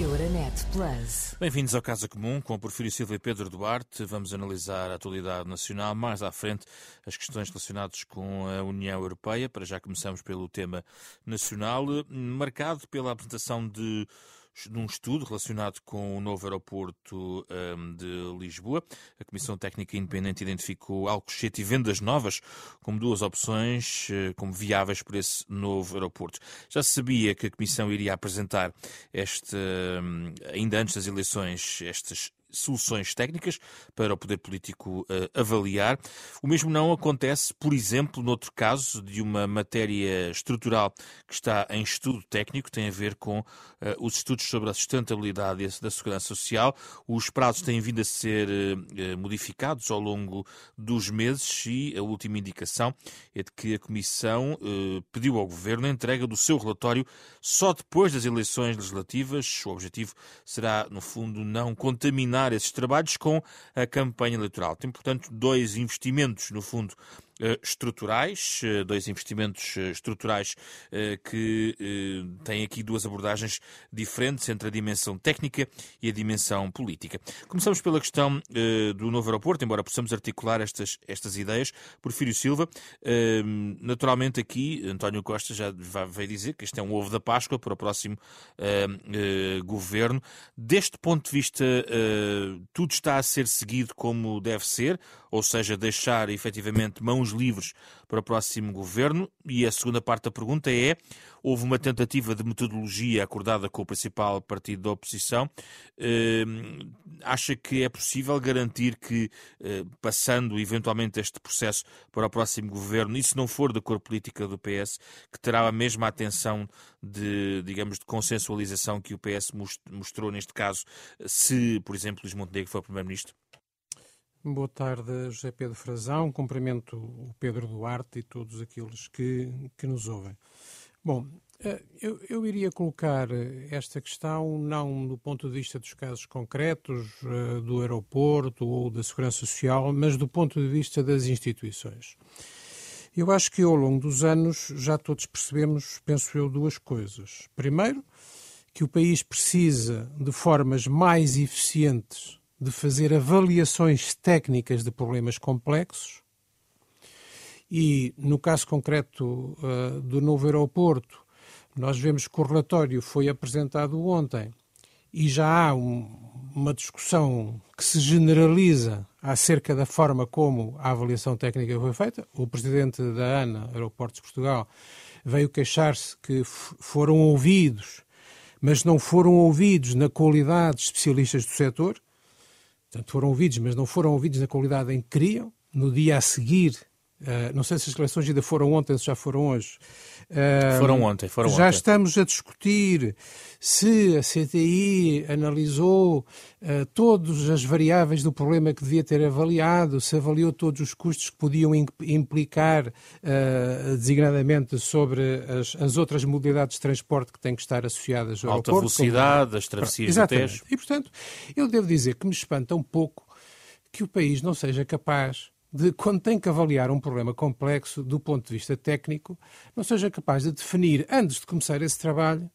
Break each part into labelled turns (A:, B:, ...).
A: Euronet Plus.
B: Bem-vindos ao Casa Comum com Porfírio Silva e Pedro Duarte. Vamos analisar a atualidade nacional, mais à frente as questões relacionadas com a União Europeia. Para já começamos pelo tema nacional, marcado pela apresentação de num estudo relacionado com o novo aeroporto um, de Lisboa. A Comissão Técnica Independente identificou Alcochete e Vendas Novas como duas opções uh, como viáveis para esse novo aeroporto. Já se sabia que a Comissão iria apresentar este, um, ainda antes das eleições, estas soluções técnicas para o poder político uh, avaliar. O mesmo não acontece, por exemplo, noutro caso de uma matéria estrutural que está em estudo técnico, tem a ver com uh, os estudos sobre a sustentabilidade da segurança social. Os prazos têm vindo a ser uh, modificados ao longo dos meses e a última indicação é de que a Comissão pediu ao Governo a entrega do seu relatório só depois das eleições legislativas. O objetivo será, no fundo, não contaminar esses trabalhos com a campanha eleitoral. Tem, portanto, dois investimentos, no fundo, estruturais, eh, dois investimentos eh, estruturais que têm aqui duas abordagens diferentes entre a dimensão técnica e a dimensão política. Começamos pela questão do novo aeroporto, embora possamos articular estas, estas ideias. Porfírio Silva, naturalmente aqui, António Costa já veio dizer que este é um ovo da Páscoa para o próximo governo. Deste ponto de vista, tudo está a ser seguido como deve ser, ou seja, deixar efetivamente mãos mãos livres para o próximo governo? E a segunda parte da pergunta é: houve uma tentativa de metodologia acordada com o principal partido da oposição. Uh, acha que é possível garantir que, uh, passando eventualmente este processo para o próximo governo, e se não for da cor política do PS, que terá a mesma atenção de, digamos, de consensualização que o PS mostrou neste caso, se, por exemplo, Luís Montenegro for primeiro-ministro?
C: Boa tarde, José Pedro Frazão. Cumprimento o Pedro Duarte e todos aqueles que, que nos ouvem. Bom, eh, eu, eu, iria colocar esta questão não do ponto de vista dos casos concretos eh, do aeroporto ou da segurança social, mas do ponto de vista das instituições. Eu acho que ao longo dos anos já todos percebemos, penso eu, duas coisas. Primeiro, que o país precisa de formas mais eficientes de fazer avaliações técnicas de problemas complexos e, no caso concreto uh, do novo aeroporto, nós vemos que o relatório foi apresentado ontem e já há um, uma discussão que se generaliza acerca da forma como a avaliação técnica foi feita. O presidente da ANA, Aeroportos de Portugal, veio queixar-se que foram ouvidos, mas não foram ouvidos na qualidade de especialistas do setor. Portanto, foram ouvidos, mas não foram ouvidos na qualidade em que queriam. No dia a seguir, uh, não sei se as eleições ainda foram ontem, se já foram hoje.
B: Uh, foram ontem, foram
C: já
B: ontem.
C: estamos a discutir se a CTI analisou uh, todas as variáveis do problema que devia ter avaliado, se avaliou todos os custos que podiam implicar, designadamente sobre as, as, outras modalidades de transporte que têm que estar associadas ao
B: Alta
C: aeroporto.
B: velocidade, como... as travessias
C: Exatamente.
B: do Tejo.
C: E, portanto, eu devo dizer que me espanta um pouco que o país não seja capaz de, quando tem que avaliar um problema complexo do ponto de vista técnico, não seja capaz de definir, antes de começar esse trabalho,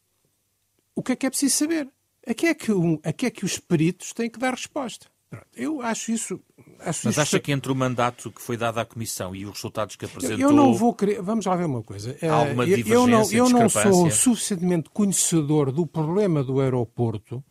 C: o que é que é preciso saber. A que é que, um, a que, é que os peritos têm que dar resposta. Eu acho isso. Acho
B: Mas
C: isso...
B: acha que entre o mandato que foi dado à Comissão e os resultados que apresentou.
C: Eu não vou querer. Vamos lá ver uma coisa.
B: Há alguma divergência,
C: eu não, eu não
B: sou
C: suficientemente conhecedor do problema do aeroporto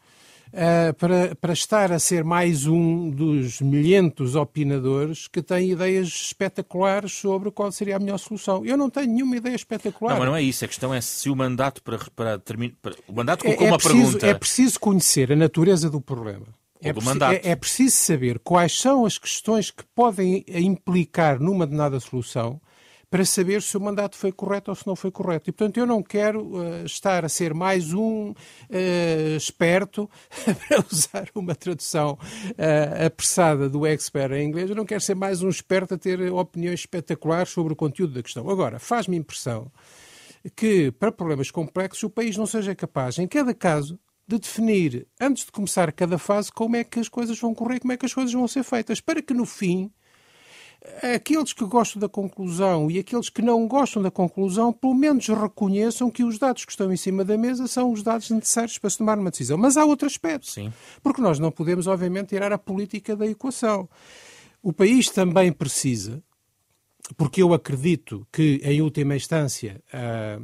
C: uh, para, para estar a ser mais um dos milhentos opinadores que tem ideias espetaculares sobre qual seria a melhor solução. Eu não tenho nenhuma ideia espetacular.
B: Não, mas não é isso. A questão é se o mandato para, para terminar. O mandato colocou
C: é, é
B: uma
C: preciso,
B: pergunta.
C: É preciso conhecer a natureza do problema.
B: É,
C: preci é, é preciso saber quais são as questões que podem implicar numa denada solução para saber se o mandato foi correto ou se não foi correto. E, portanto, eu não quero uh, estar a ser mais um uh, esperto, para usar uma tradução uh, apressada do expert em inglês, eu não quero ser mais um esperto a ter opiniões espetaculares sobre o conteúdo da questão. Agora, faz-me impressão que, para problemas complexos, o país não seja capaz, em cada caso, de definir, antes de começar cada fase, como é que as coisas vão correr, como é que as coisas vão ser feitas, para que no fim aqueles que gostam da conclusão e aqueles que não gostam da conclusão, pelo menos reconheçam que os dados que estão em cima da mesa são os dados necessários para se tomar uma decisão. Mas há outro aspecto. Sim. Porque nós não podemos, obviamente, tirar a política da equação. O país também precisa, porque eu acredito que, em última instância, uh,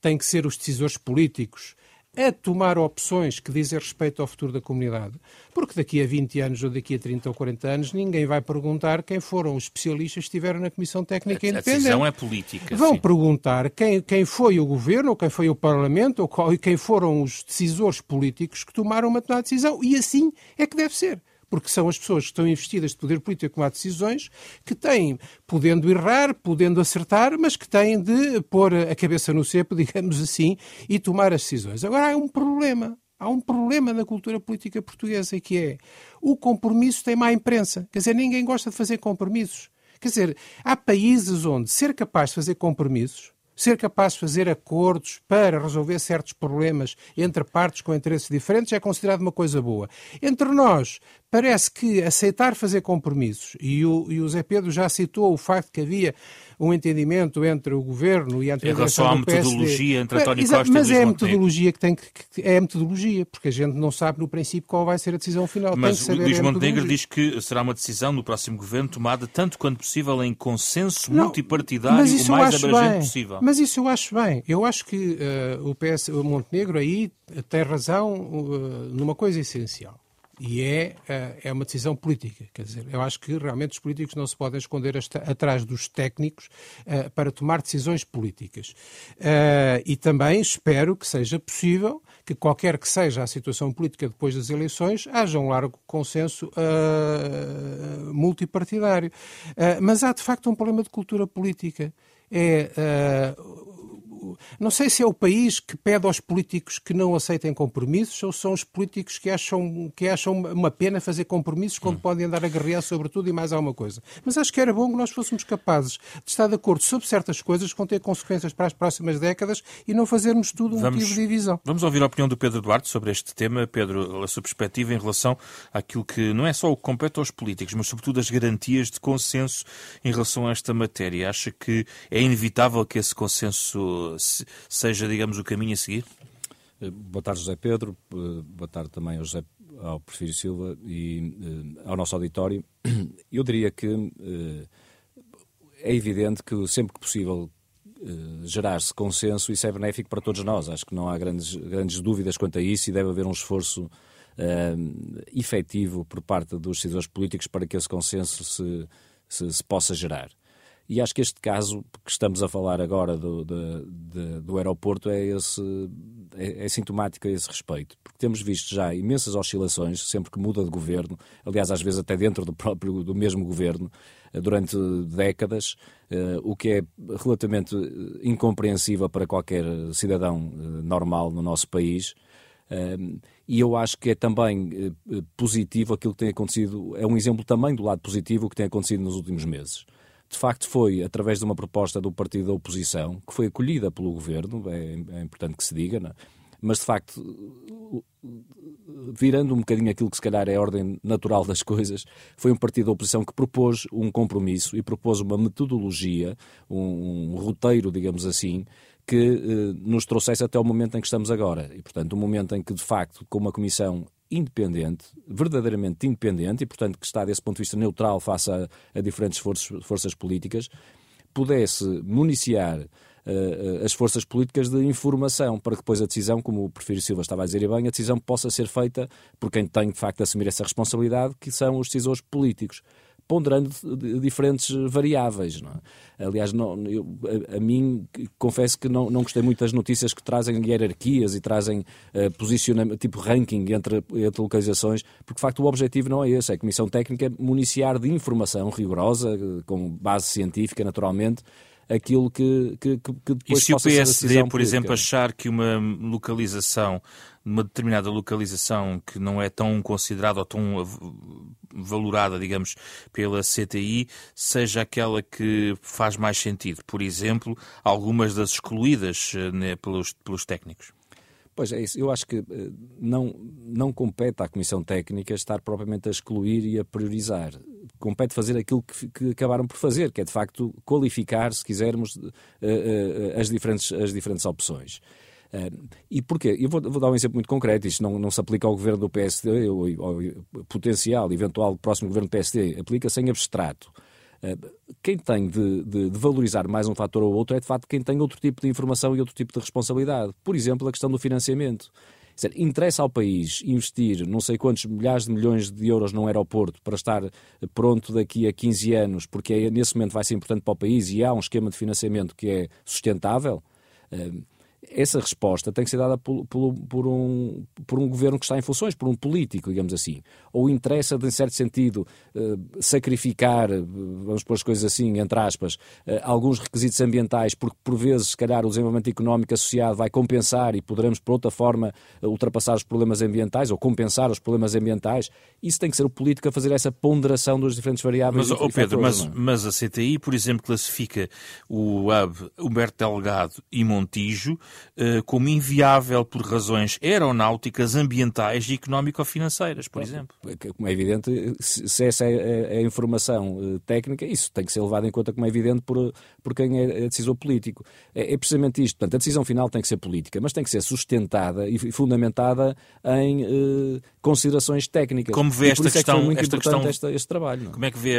C: tem que ser os decisores políticos a tomar opções que dizem respeito ao futuro da comunidade. Porque daqui a 20 anos ou daqui a 30 ou 40 anos ninguém vai perguntar quem foram os especialistas que estiveram na Comissão Técnica a, Independente. A
B: decisão é política.
C: Vão
B: sim.
C: perguntar quem, quem foi o governo, ou quem foi o Parlamento, ou quem foram os decisores políticos que tomaram uma decisão. E assim é que deve ser porque são as pessoas que estão investidas de poder político a tomar decisões que têm, podendo errar, podendo acertar, mas que têm de pôr a cabeça no cepo, digamos assim, e tomar as decisões. Agora há um problema. Há um problema na cultura política portuguesa que é o compromisso tem má imprensa. Quer dizer, ninguém gosta de fazer compromissos. Quer dizer, há países onde ser capaz de fazer compromissos ser capaz de fazer acordos para resolver certos problemas entre partes com interesses diferentes é considerado uma coisa boa. Entre nós, parece que aceitar fazer compromissos, e o, e o Zé Pedro já citou o facto que havia um entendimento entre o governo e entre
B: a relação à metodologia entre António Costa
C: mas
B: e
C: é a metodologia que tem que, que, é a metodologia porque a gente não sabe no princípio qual vai ser a decisão final.
B: Mas Luís Montenegro diz que será uma decisão no próximo governo tomada tanto quanto possível em consenso não, multipartidário o mais abrangente
C: bem,
B: possível.
C: Mas isso eu acho bem. Eu acho que uh, o PS o Montenegro aí tem razão uh, numa coisa essencial e é, eh, é uma decisão política. Quer dizer, eu acho que realmente os políticos não se podem esconder atrás dos técnicos uh, para tomar decisões políticas. Uh, e também espero que seja possível que, qualquer que seja a situação política depois das eleições, haja um largo consenso uh, multipartidário. mas há, de facto, um problema de cultura política. É não sei se é o país que pede aos políticos que não aceitem compromissos ou são os políticos que acham, que acham uma pena fazer compromissos quando hum. podem andar a guerrear sobre tudo e mais alguma coisa. Mas acho que era bom que nós fôssemos capazes de estar de acordo sobre certas coisas que vão ter consequências para as próximas décadas e não fazermos tudo um vamos, motivo de divisão.
B: Vamos ouvir a opinião do Pedro Duarte sobre este tema. Pedro, a sua perspectiva em relação àquilo que não é só o que compete aos políticos, mas sobretudo as garantias de consenso em relação a esta matéria. Acha que é inevitável que esse consenso seja, digamos, o caminho a seguir?
A: Eh, boa tarde, José Pedro. Eh, boa tarde também ao, José, ao Porfírio Silva e uh, ao nosso auditório. Eu diria que é evidente que sempre que possível gerar-se consenso, isso é benéfico para todos nós. Acho que não há grandes, grandes dúvidas quanto a isso e deve haver um esforço uh, efetivo por parte dos decisores políticos para que esse consenso se, se, se possa gerar. E acho que este caso que estamos a falar agora do, do, do aeroporto é, esse, é, é, sintomático a esse respeito, porque temos visto já imensas oscilações sempre que muda de governo, aliás, às vezes até dentro do próprio do mesmo governo, eh, durante décadas, uh, o que é relativamente incompreensível para qualquer cidadão uh, normal no nosso país. Uh, e eu acho que é também positivo aquilo que tem acontecido, é um exemplo também do lado positivo o que tem acontecido nos últimos meses de facto foi através de uma proposta do partido da oposição, que foi acolhida pelo governo, é, é importante que se diga, não? É? mas de facto, virando um bocadinho aquilo que se calhar é a ordem natural das coisas, foi um partido da oposição que propôs um compromisso e propôs uma metodologia, um, um roteiro, digamos assim, que eh, nos trouxesse até o momento em que estamos agora. E, portanto, um momento em que, de facto, com uma comissão independente, verdadeiramente independente, e portanto que está desse ponto de vista neutral face a, a diferentes forças, forças políticas, pudesse municiar uh, as forças políticas de informação para que depois a decisão, como o Prefiro Silva estava a dizer e bem, a decisão possa ser feita por quem tem de facto de assumir essa responsabilidade, que são os decisores políticos ponderando diferentes variáveis. É? Aliás, não, eu, a, a, mim, confesso que não, não gostei muito das notícias que trazem hierarquias e trazem uh, posicionamento, tipo ranking entre, entre localizações, porque de facto o objetivo não é esse, é a Comissão Técnica municiar de informação rigorosa, com base científica, naturalmente, aquilo que, que, que depois
B: E se o PSD, por exemplo, achar que uma localização, uma determinada localização que não é tão considerada ou tão valorada, digamos, pela CTI, seja aquela que faz mais sentido. Por exemplo, algumas das excluídas né, pelos, pelos técnicos.
A: Pois é isso. Eu acho que eh, não, não compete à Comissão Técnica estar propriamente a excluir e a priorizar. compete fazer aquilo que, que acabaram por fazer, que é de facto qualificar, se quisermos, as diferentes, as diferentes opções. Uh, e porquê? Eu vou, vou, dar um exemplo muito concreto. Isto não, não se aplica ao governo do PSD, ou, ou potencial, eventual próximo governo do PSD. Aplica-se em abstrato. Uh, quem tem de, de, de, valorizar mais um fator ou outro é, de facto, quem tem outro tipo de informação e outro tipo de responsabilidade. Por exemplo, a questão do financiamento. Dizer, interessa ao país investir não sei quantos milhares de milhões de euros num aeroporto para estar pronto daqui a 15 anos, porque é, nesse momento vai ser importante para o país e há um esquema de financiamento que é sustentável. Uh, essa resposta tem que ser dada por, por, por, um, por um governo que está em funções, por um político, digamos assim. Ou interessa, em certo sentido, uh, sacrificar, uh, vamos pôr as coisas assim, entre aspas, uh, alguns requisitos ambientais, porque por vezes, se calhar, o desenvolvimento económico associado vai compensar e poderemos, por outra forma, ultrapassar os problemas ambientais ou compensar os problemas ambientais. Isso tem que ser o político a fazer essa ponderação das diferentes variáveis.
B: Mas, oh Pedro, mas, mas a CTI, por exemplo, classifica o hub Humberto Delgado e Montijo eh, como inviável por razões aeronáuticas, ambientais e económico-financeiras, por exemplo.
A: Como é evidente, se essa é a informação eh, técnica, isso tem que ser levado em conta como é evidente por, por quem é, é decisor político. É, é precisamente isto. Portanto, a decisão final tem que ser política, mas tem que ser sustentada e fundamentada em eh, considerações técnicas.
B: Como vê esta questão,
A: é que muito
B: esta
A: questão, este, este trabalho. Não?
B: Como é que vê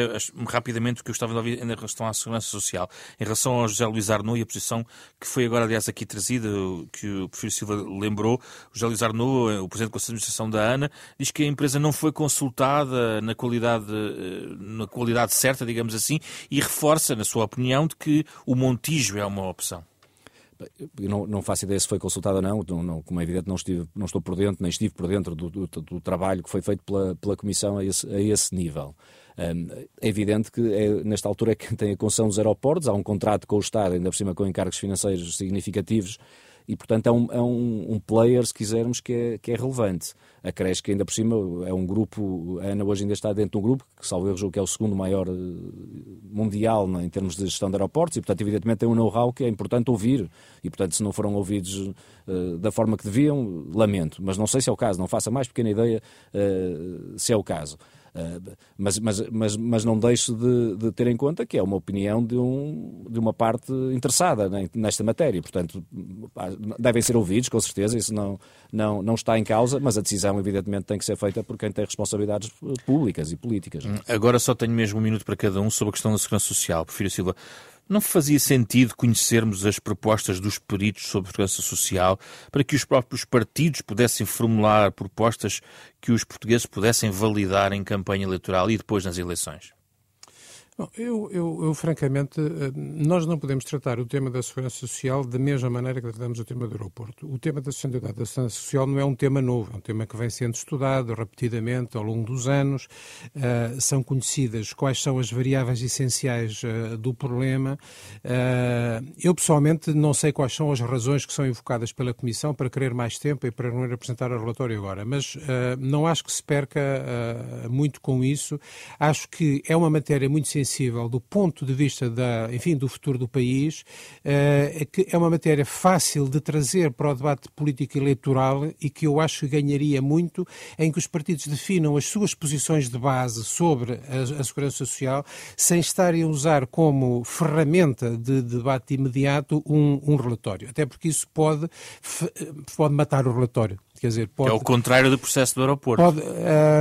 B: rapidamente o que eu estava a ouvir em relação à segurança social, em relação ao José Luís Arnaud e a posição que foi agora, aliás, aqui trazida, que o Prefeito Silva lembrou, o José Luís Arnaud, o Presidente do Conselho de Administração da ANA, diz que a empresa não foi consultada na qualidade, eh, na qualidade certa, digamos assim, e reforça, na sua opinião, de que o Montijo é uma opção.
A: Não, não, faço ideia se foi consultada ou não, não, não, como é evidente, não, estive, não estou por dentro, nem estive por dentro do, do, do trabalho que foi feito pela, pela Comissão a esse, a esse nível. É evidente que é, nesta altura é quem tem a concessão dos aeroportos, há um contrato com o Estado, ainda por cima com encargos financeiros significativos, e, portanto, é um, é um, um player, se quisermos, que é, que é relevante. A Cresce, que ainda por cima é um grupo, a ANA hoje ainda está dentro de um grupo, que salvo erro, que é o segundo maior eh, mundial né, em termos de gestão de aeroportos, e, portanto, evidentemente tem um know-how que é importante ouvir, e, portanto, se não foram ouvidos uh, da forma que deviam, lamento. Mas não sei se é o caso, não faça mais pequena ideia uh, se é o caso. Ah, mas, mas, mas, mas não deixo de, de, ter em conta que é uma opinião de, um, de uma parte interessada nesta matéria. Portanto, devem ser ouvidos, com certeza, isso não, não, não está em causa, mas a decisão, evidentemente, tem que ser feita por quem tem responsabilidades públicas e políticas.
B: Agora só tenho mesmo um minuto para cada um sobre a questão da segurança social. Prefiro Silva. Não fazia sentido conhecermos as propostas dos peritos sobre segurança social para que os próprios partidos pudessem formular propostas que os portugueses pudessem validar em campanha eleitoral e depois nas eleições?
C: Bom, eu, eu, eu, francamente, eh, nós não podemos tratar o tema da segurança social da mesma maneira que tratamos o tema do aeroporto. O tema da sustentabilidade da segurança social não é um tema novo, é um tema que vem sendo estudado repetidamente ao longo dos anos. Uh, são conhecidas quais são as variáveis essenciais uh, do problema. Uh, eu, pessoalmente, não sei quais são as razões que são invocadas pela Comissão para querer mais tempo e para não ir apresentar o relatório agora, mas não acho que se perca muito com isso. Acho que é uma matéria muito sensível sensível do ponto de vista da, enfim, do futuro do país, é que é uma matéria fácil de trazer para o debate político eleitoral e que eu acho que ganharia muito em que os partidos definam as suas posições de base sobre a, a segurança social sem estarem a usar como ferramenta de debate imediato um, um relatório. Até porque isso pode, pode matar o relatório.
B: Quer dizer, pode, é o contrário do processo do aeroporto.
C: Pode,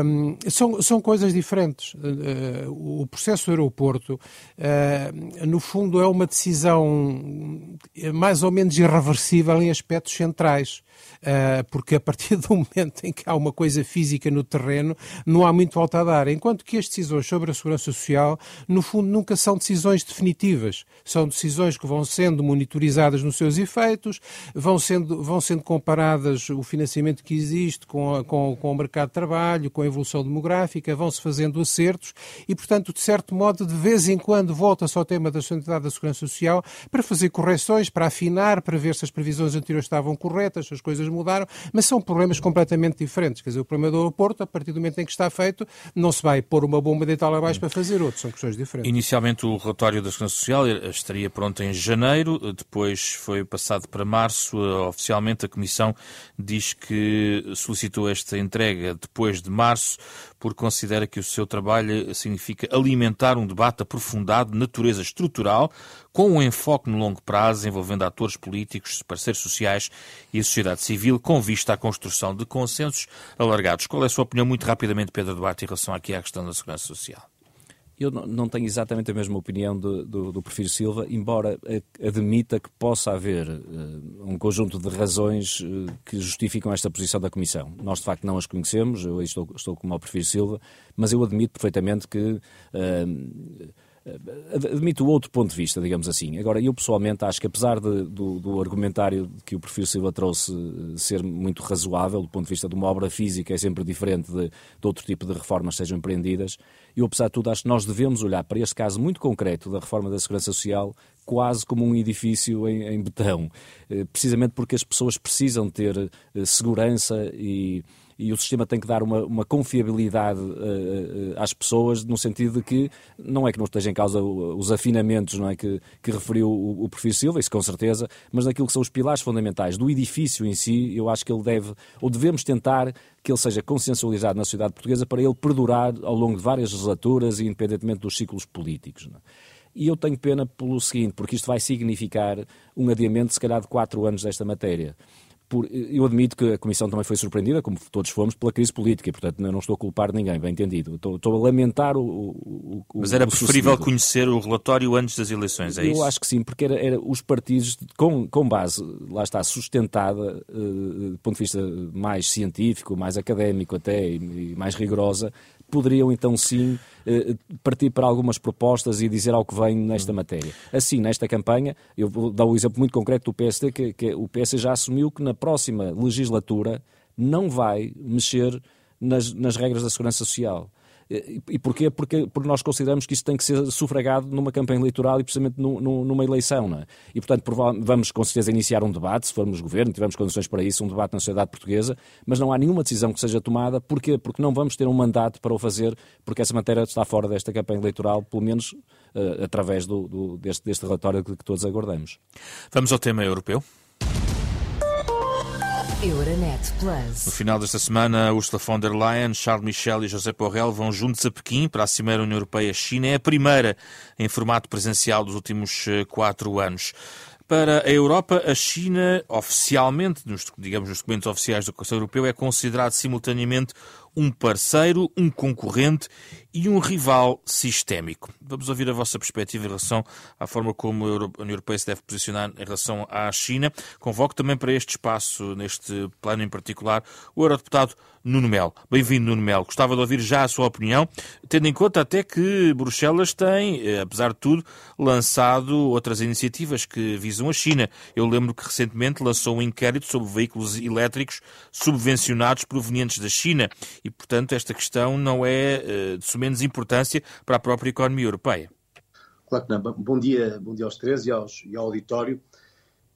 C: um, são, são coisas diferentes. Uh, o processo do aeroporto, uh, no fundo, é uma decisão mais ou menos irreversível em aspectos centrais. Uh, porque a partir do momento em que há uma coisa física no terreno, não há muito volta a dar. Enquanto que as decisões sobre a segurança social, no fundo, nunca são decisões definitivas. São decisões que vão sendo monitorizadas nos seus efeitos, vão sendo, vão sendo comparadas o financiamento que existe com, a, com, com o mercado de trabalho, com a evolução demográfica, vão-se fazendo acertos e, portanto, de certo modo, de vez em quando volta-se ao tema da sustentabilidade da segurança social para fazer correções, para afinar, para ver se as previsões anteriores estavam corretas, se as coisas mudaram, mas são problemas completamente diferentes. Quer dizer, o problema do aeroporto, a partir do momento em que está feito, não se vai pôr uma bomba de tal abaixo para fazer outro, são questões diferentes.
B: Inicialmente o relatório da Segurança Social estaria pronto em janeiro, depois foi passado para março. Oficialmente a Comissão diz que solicitou esta entrega depois de março, porque considera que o seu trabalho significa alimentar um debate aprofundado de natureza estrutural, com um enfoque no longo prazo, envolvendo atores políticos, parceiros sociais e a sociedade civil, com vista à construção de consensos alargados. Qual é a sua opinião, muito rapidamente, Pedro Duarte, em relação aqui à questão da segurança social?
A: Eu não tenho exatamente a mesma opinião do, do, do Porfírio Silva, embora admita que possa haver uh, um conjunto de razões uh, que justificam esta posição da Comissão. Nós, de facto, não as conhecemos, eu estou, estou como o Porfírio Silva, mas eu admito perfeitamente que. Uh, admito outro ponto de vista, digamos assim. Agora, eu pessoalmente acho que apesar de, do, do, argumentário que o perfil Silva trouxe ser muito razoável, do ponto de vista de uma obra física é sempre diferente de, de outro tipo de reformas que sejam empreendidas, eu apesar de tudo acho que nós devemos olhar para este caso muito concreto da reforma da Segurança Social quase como um edifício em, em betão, eh, precisamente porque as pessoas precisam ter eh, segurança e e o sistema tem que dar uma, uma confiabilidade uh, às pessoas, no sentido de que não é que não esteja em causa os afinamentos não é, que, que referiu o, o Silva, isso com certeza, mas naquilo que são os pilares fundamentais do edifício em si, eu acho que ele deve, ou devemos tentar que ele seja consensualizado na sociedade portuguesa para ele perdurar ao longo de várias legislaturas e independentemente dos ciclos políticos. Não é? E eu tenho pena pelo seguinte, porque isto vai significar um adiamento, se calhar, de quatro anos desta matéria. Por, eu admito que a Comissão também foi surpreendida, como todos fomos, pela crise política, e, portanto não estou a culpar ninguém, bem entendido. Estou, estou a lamentar o, o,
B: o Mas era
A: o
B: preferível
A: sucedido.
B: conhecer o relatório antes das eleições, é
A: eu
B: isso?
A: Eu acho que sim, porque era, era os partidos, com, com base, lá está, sustentada, uh, do ponto de vista mais científico, mais académico até, e, e mais rigorosa, poderiam então sim eh, partir para algumas propostas e dizer ao que vem nesta matéria. Assim, nesta campanha, eu vou dar um exemplo muito concreto do PSD, que, que o PSD já assumiu que na próxima legislatura não vai mexer nas, nas regras da segurança social. E porquê? Porque, porque nós consideramos que isso tem que ser sufragado numa campanha eleitoral e precisamente no, no, numa eleição. Não é? E, portanto, vamos com certeza iniciar um debate, se formos governo, tivermos condições para isso, um debate na sociedade portuguesa, mas não há nenhuma decisão que seja tomada. Porquê? Porque não vamos ter um mandato para o fazer, porque essa matéria está fora desta campanha eleitoral, pelo menos uh, através do, do, deste, deste relatório que, que todos aguardamos.
B: Vamos ao tema europeu.
D: Euronet Plus.
B: No final desta semana, Ursula von der Leyen, Charles Michel e José Borrell vão juntos a Pequim para a Cimeira União Europeia-China. É a primeira em formato presencial dos últimos eh, quatro anos. Para a Europa, a China, oficialmente, nos, digamos nos documentos oficiais do Conselho Europeu, é considerado simultaneamente um parceiro, um concorrente e um rival sistémico. Vamos ouvir a vossa perspectiva em relação à forma como a União Europeia se deve posicionar em relação à China. Convoco também para este espaço, neste plano em particular, o eurodeputado Nuno Melo. Bem-vindo, Nuno Melo. Gostava de ouvir já a sua opinião, tendo em conta até que Bruxelas tem, eh, apesar de tudo, lançado outras iniciativas que visam a China. Eu lembro que recentemente lançou um inquérito sobre veículos elétricos subvencionados provenientes da China e, portanto, esta questão não é uh, de menos importância para a própria economia europeia.
E: Claro que não. Bom dia, bom dia aos três e, aos, e ao auditório.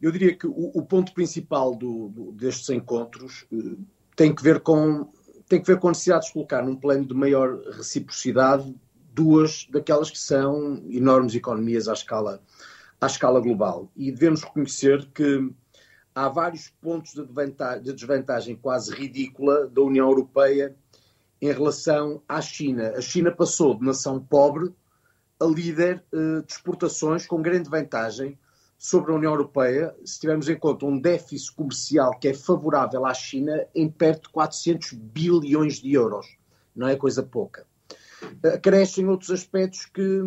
E: Eu diria que o, o ponto principal do, do, destes encontros uh, tem que ver com tem que ver com a necessidade de colocar num plano de maior reciprocidade duas daquelas que são enormes economias à escala, à escala global. E devemos reconhecer que há vários pontos de, de desvantagem quase ridícula da União Europeia em relação à China. A China passou de nação pobre a líder uh, de exportações com grande vantagem sobre a União Europeia, se tivermos em conta um déficit comercial que é favorável à China em perto de 400 bilhões de euros. Não é coisa pouca. Crescem outros aspectos que,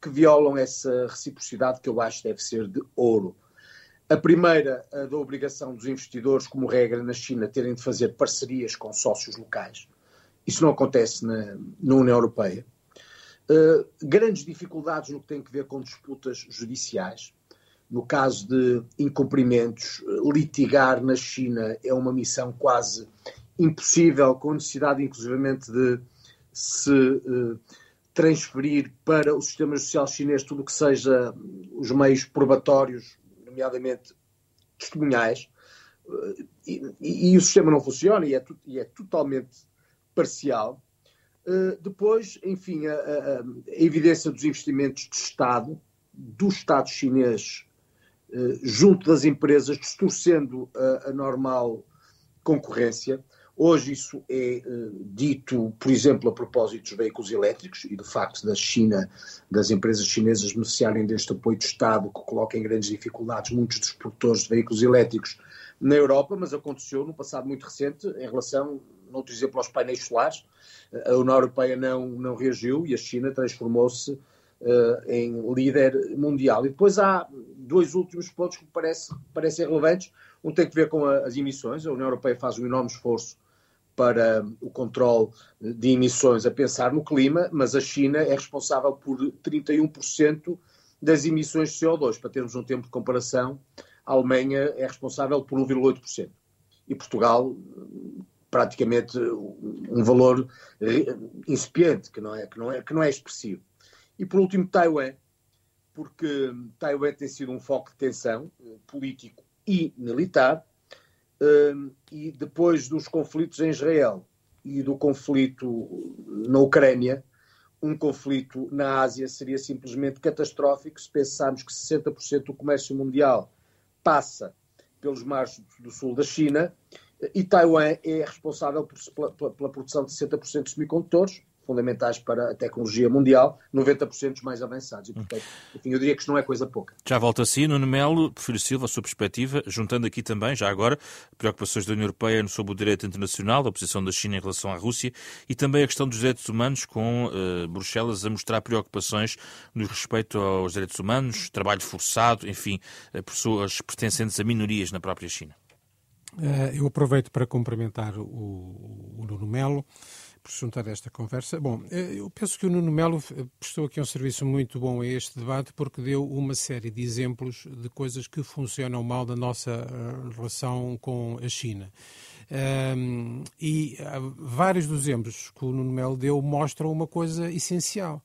E: que violam essa reciprocidade que eu acho deve ser de ouro. A primeira, a da obrigação dos investidores, como regra na China, terem de fazer parcerias com sócios locais. Isso não acontece na, na União Europeia. Uh, grandes dificuldades no que tem a ver com disputas judiciais. No caso de incumprimentos, litigar na China é uma missão quase impossível, com necessidade inclusivamente de se uh, transferir para o sistema judicial chinês tudo o que seja os meios probatórios nomeadamente testemunhais, e, e, e, o sistema não funciona e é, e é totalmente parcial. Uh, depois, enfim, a, a, a, evidência dos investimentos do Estado, do Estado chinês, uh, junto das empresas, distorcendo a, normal concorrência. Hoje isso é uh, dito, por exemplo, a propósito dos veículos elétricos e do facto da China, das empresas chinesas beneficiarem deste apoio do Estado que coloca em grandes dificuldades muitos dos produtores de veículos elétricos na Europa, mas aconteceu no passado muito recente em relação, não outro exemplo, aos painéis solares. A União Europeia não, não reagiu e a China transformou-se uh, em líder mundial. E depois há dois últimos pontos que me parece, parecem relevantes. Um tem que ver com a, as emissões. A União Europeia faz um enorme esforço para o controle de emissões a pensar no clima, mas a China é responsável por 31% das emissões de CO2. Para termos um tempo de comparação, a Alemanha é responsável por 1,8%. E Portugal, praticamente um valor eh, incipiente, que não é, que não é, que não é expressivo. E por último, Taiwan, porque Taiwan tem sido um foco de tensão eh, político e militar, eh, e depois dos conflitos em Israel e do conflito na Ucrânia, um conflito na Ásia seria simplesmente catastrófico se pensarmos que 60% do comércio mundial passa pelos mares do sul da China e Taiwan é responsável por, pela, pela, produção de 60% de semicondutores, fundamentais para a tecnologia mundial, 90% dos mais avançados. E, portanto, enfim, eu diria que isto não é coisa pouca.
B: Já volto a si, Nuno Melo, Prefiro Silva, a sua perspectiva, juntando aqui também, já agora, preocupações da União Europeia sobre o direito internacional, a posição da China em relação à Rússia e também a questão dos direitos humanos, com uh, Bruxelas a mostrar preocupações no respeito aos direitos humanos, trabalho forçado, enfim, pessoas pertencentes a minorias na própria China.
C: Uh, eu aproveito para cumprimentar o, o Nuno Melo por juntar esta conversa. Bom, eh, eu penso que o Nuno Melo prestou aqui um serviço muito bom a este debate porque deu uma série de exemplos de coisas que funcionam mal da nossa eh, relação com a China. Um, e vários dos exemplos que o Nuno Melo deu mostram uma coisa essencial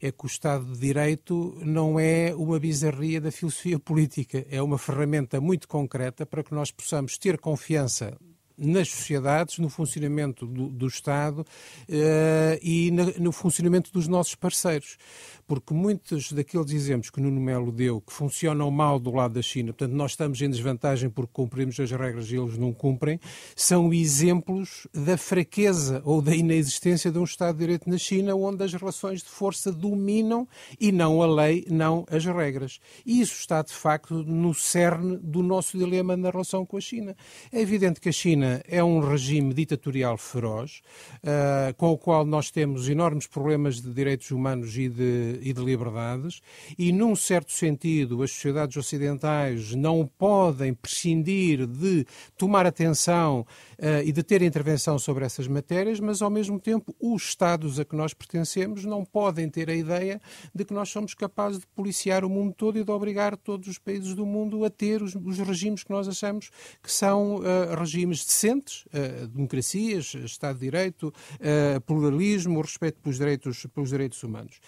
C: é que o Estado de Direito não é uma bizarria da filosofia política, é uma ferramenta muito concreta para que nós possamos ter confiança nas sociedades, no funcionamento do, do Estado uh, e na, no funcionamento dos nossos parceiros. Porque muitos daqueles exemplos que Nuno Melo deu, que funcionam mal do lado da China, portanto, nós estamos em desvantagem porque cumprimos as regras e eles não cumprem, são exemplos da fraqueza ou da inexistência de um Estado de Direito na China, onde as relações de força dominam e não a lei, não as regras. E isso está, de facto, no cerne do nosso dilema na relação com a China. É evidente que a China é um regime ditatorial feroz, uh, com o qual nós temos enormes problemas de direitos humanos e de, e de liberdades, e, num certo sentido, as sociedades ocidentais não podem prescindir de tomar atenção uh, e de ter intervenção sobre essas matérias, mas, ao mesmo tempo, os Estados a que nós pertencemos não podem ter a ideia de que nós somos capazes de policiar o mundo todo e de obrigar todos os países do mundo a ter os, os regimes que nós achamos que são uh, regimes decentes, uh, democracias, Estado de Direito, pluralismo, respeito pelos direitos, pelos direitos humanos.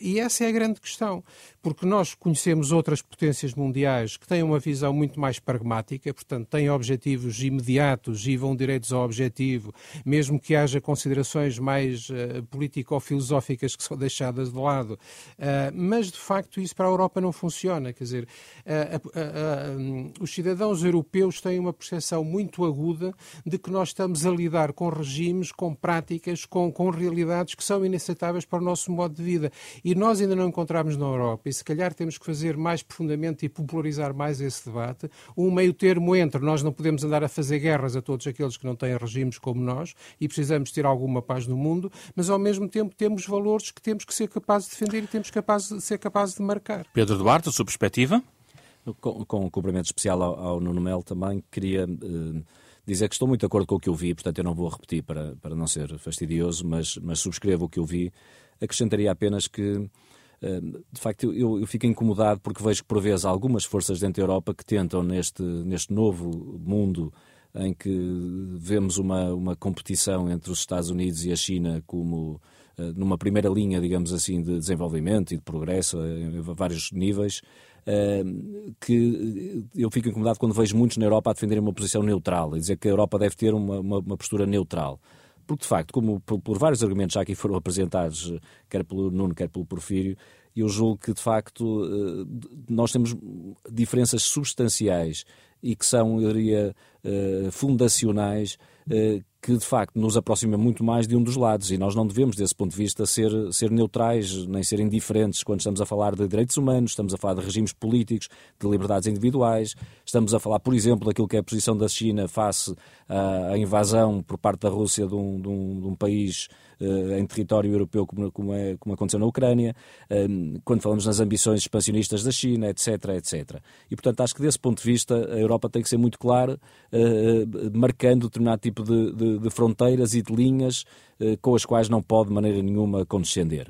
C: E essa é a grande questão, porque nós conhecemos outras potências mundiais que têm uma visão muito mais pragmática, portanto, têm objetivos imediatos e vão direitos ao objetivo, mesmo que haja considerações mais uh, político-filosóficas que são deixadas de lado. Uh, mas, de facto, isso para a Europa não funciona. Quer dizer, uh, os cidadãos europeus têm uma percepção muito aguda de que nós estamos a lidar com regimes, com práticas, com, com realidades que são inaceitáveis para o nosso modo de vida. E nós ainda não encontramos na Europa, se calhar temos que fazer mais profundamente e popularizar mais esse debate, um meio termo entre nós não podemos andar a fazer guerras a todos aqueles que não têm regimes como nós e precisamos ter alguma paz no mundo, mas ao mesmo tempo temos valores que temos que ser capazes de defender e temos que ser capazes de marcar.
B: Pedro Duarte, a sua perspectiva?
A: Com, com um cumprimento especial ao, ao Nuno Melo também, queria uh, dizer que estou muito de acordo com o que eu vi, portanto eu não vou repetir para, para não ser fastidioso, mas, mas subscrevo o que eu vi. Acrescentaria apenas que eh, de facto, eu, eu, fico incomodado porque vejo que, por vezes, algumas forças dentro da Europa que tentam, neste, neste novo mundo em que vemos uma, uma competição entre os Estados Unidos e a China como eh, numa primeira linha, digamos assim, de desenvolvimento e de progresso em vários níveis, que eu fico incomodado quando vejo muitos na Europa a defenderem uma posição neutral, a dizer que a Europa deve ter uma, uma, uma postura neutral. Porque, de facto, como por, por, vários argumentos já aqui foram apresentados, quer pelo Nuno, quer pelo Porfírio, eu julgo que, de facto, nós temos diferenças substanciais e que são, eu diria, fundacionais que de facto nos aproxima muito mais de um dos lados. E nós não devemos, desse ponto de vista, ser, ser neutrais, nem ser indiferentes quando estamos a falar de direitos humanos, estamos a falar de regimes políticos, de liberdades individuais, estamos a falar, por exemplo, daquilo que é a posição da China face à, invasão por parte da Rússia de um, de um, de um país em território europeu, como, como, é, como aconteceu na Ucrânia, uh, quando falamos nas ambições expansionistas da China, etc, etc. E, portanto, acho que desse ponto de vista a Europa tem que ser muito clara, uh, marcando determinado tipo de, de de, fronteiras e de linhas eh, com as quais não pode de maneira nenhuma condescender.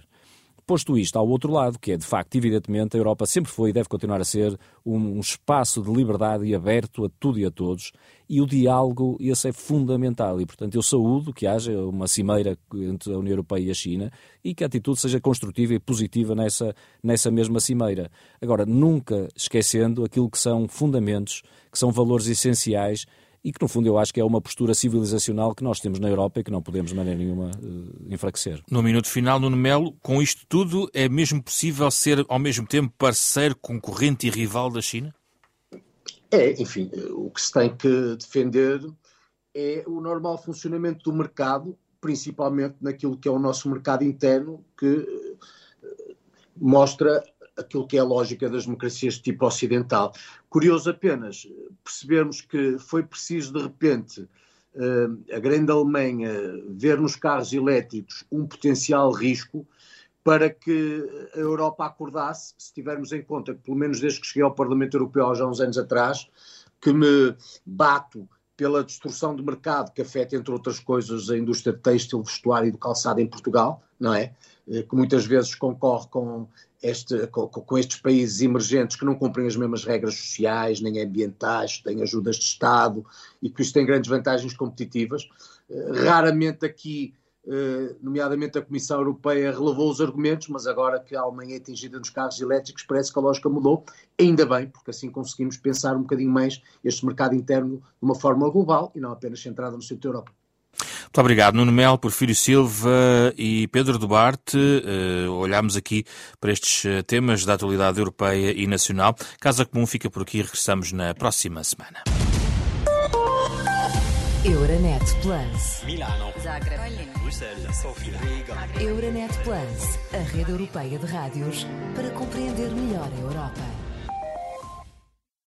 A: Posto isto ao outro lado, que é de facto, evidentemente, a Europa sempre foi e deve continuar a ser um, um, espaço de liberdade e aberto a tudo e a todos, e o diálogo, esse é fundamental. E, portanto, eu saúdo que haja uma cimeira entre a União Europeia e a China e que a atitude seja construtiva e positiva nessa, nessa mesma cimeira. Agora, nunca esquecendo aquilo que são fundamentos, que são valores essenciais e que, no fundo, eu acho que é uma postura civilizacional que nós temos na Europa e que não podemos de maneira nenhuma uh, enfraquecer.
B: No minuto final, Nuno Melo, com isto tudo, é mesmo possível ser, ao mesmo tempo, parceiro, concorrente e rival da China?
E: É, enfim, o que se tem que defender é o normal funcionamento do mercado, principalmente naquilo que é o nosso mercado interno, que eh, mostra aquilo que é a lógica das democracias de tipo ocidental. Curioso apenas percebermos que foi preciso, de repente, eh, a grande Alemanha ver nos carros elétricos um potencial risco para que a Europa acordasse, se tivermos em conta que, pelo menos desde que cheguei ao Parlamento Europeu há uns anos atrás, que me bato pela destruição do mercado que afeta, entre outras coisas, a indústria têxtil, vestuário e do calçado em Portugal, não é? Eh, que muitas vezes concorre com, este, com, com, estes países emergentes que não cumprem as mesmas regras sociais, nem ambientais, têm ajudas de Estado e que isso tem grandes vantagens competitivas. Eh, raramente aqui, nomeadamente a Comissão Europeia, relevou os argumentos, mas agora que a Alemanha é atingida nos carros elétricos, parece que a lógica mudou. Ainda bem, porque assim conseguimos pensar um bocadinho mais este mercado interno de uma forma global e não apenas centrada no centro da Europa.
B: Muito obrigado, Nuno Mel, Porfírio Silva e Pedro Duarte. Uh, olhamos aqui para estes eh, temas da atualidade europeia e nacional. Casa Comum fica por aqui e regressamos na próxima semana.
D: Euronet Plus. Milano. Zagreb. Bruxelas. Sofia. Riga. Euronet Plus, a rede europeia de rádios para compreender melhor a Europa.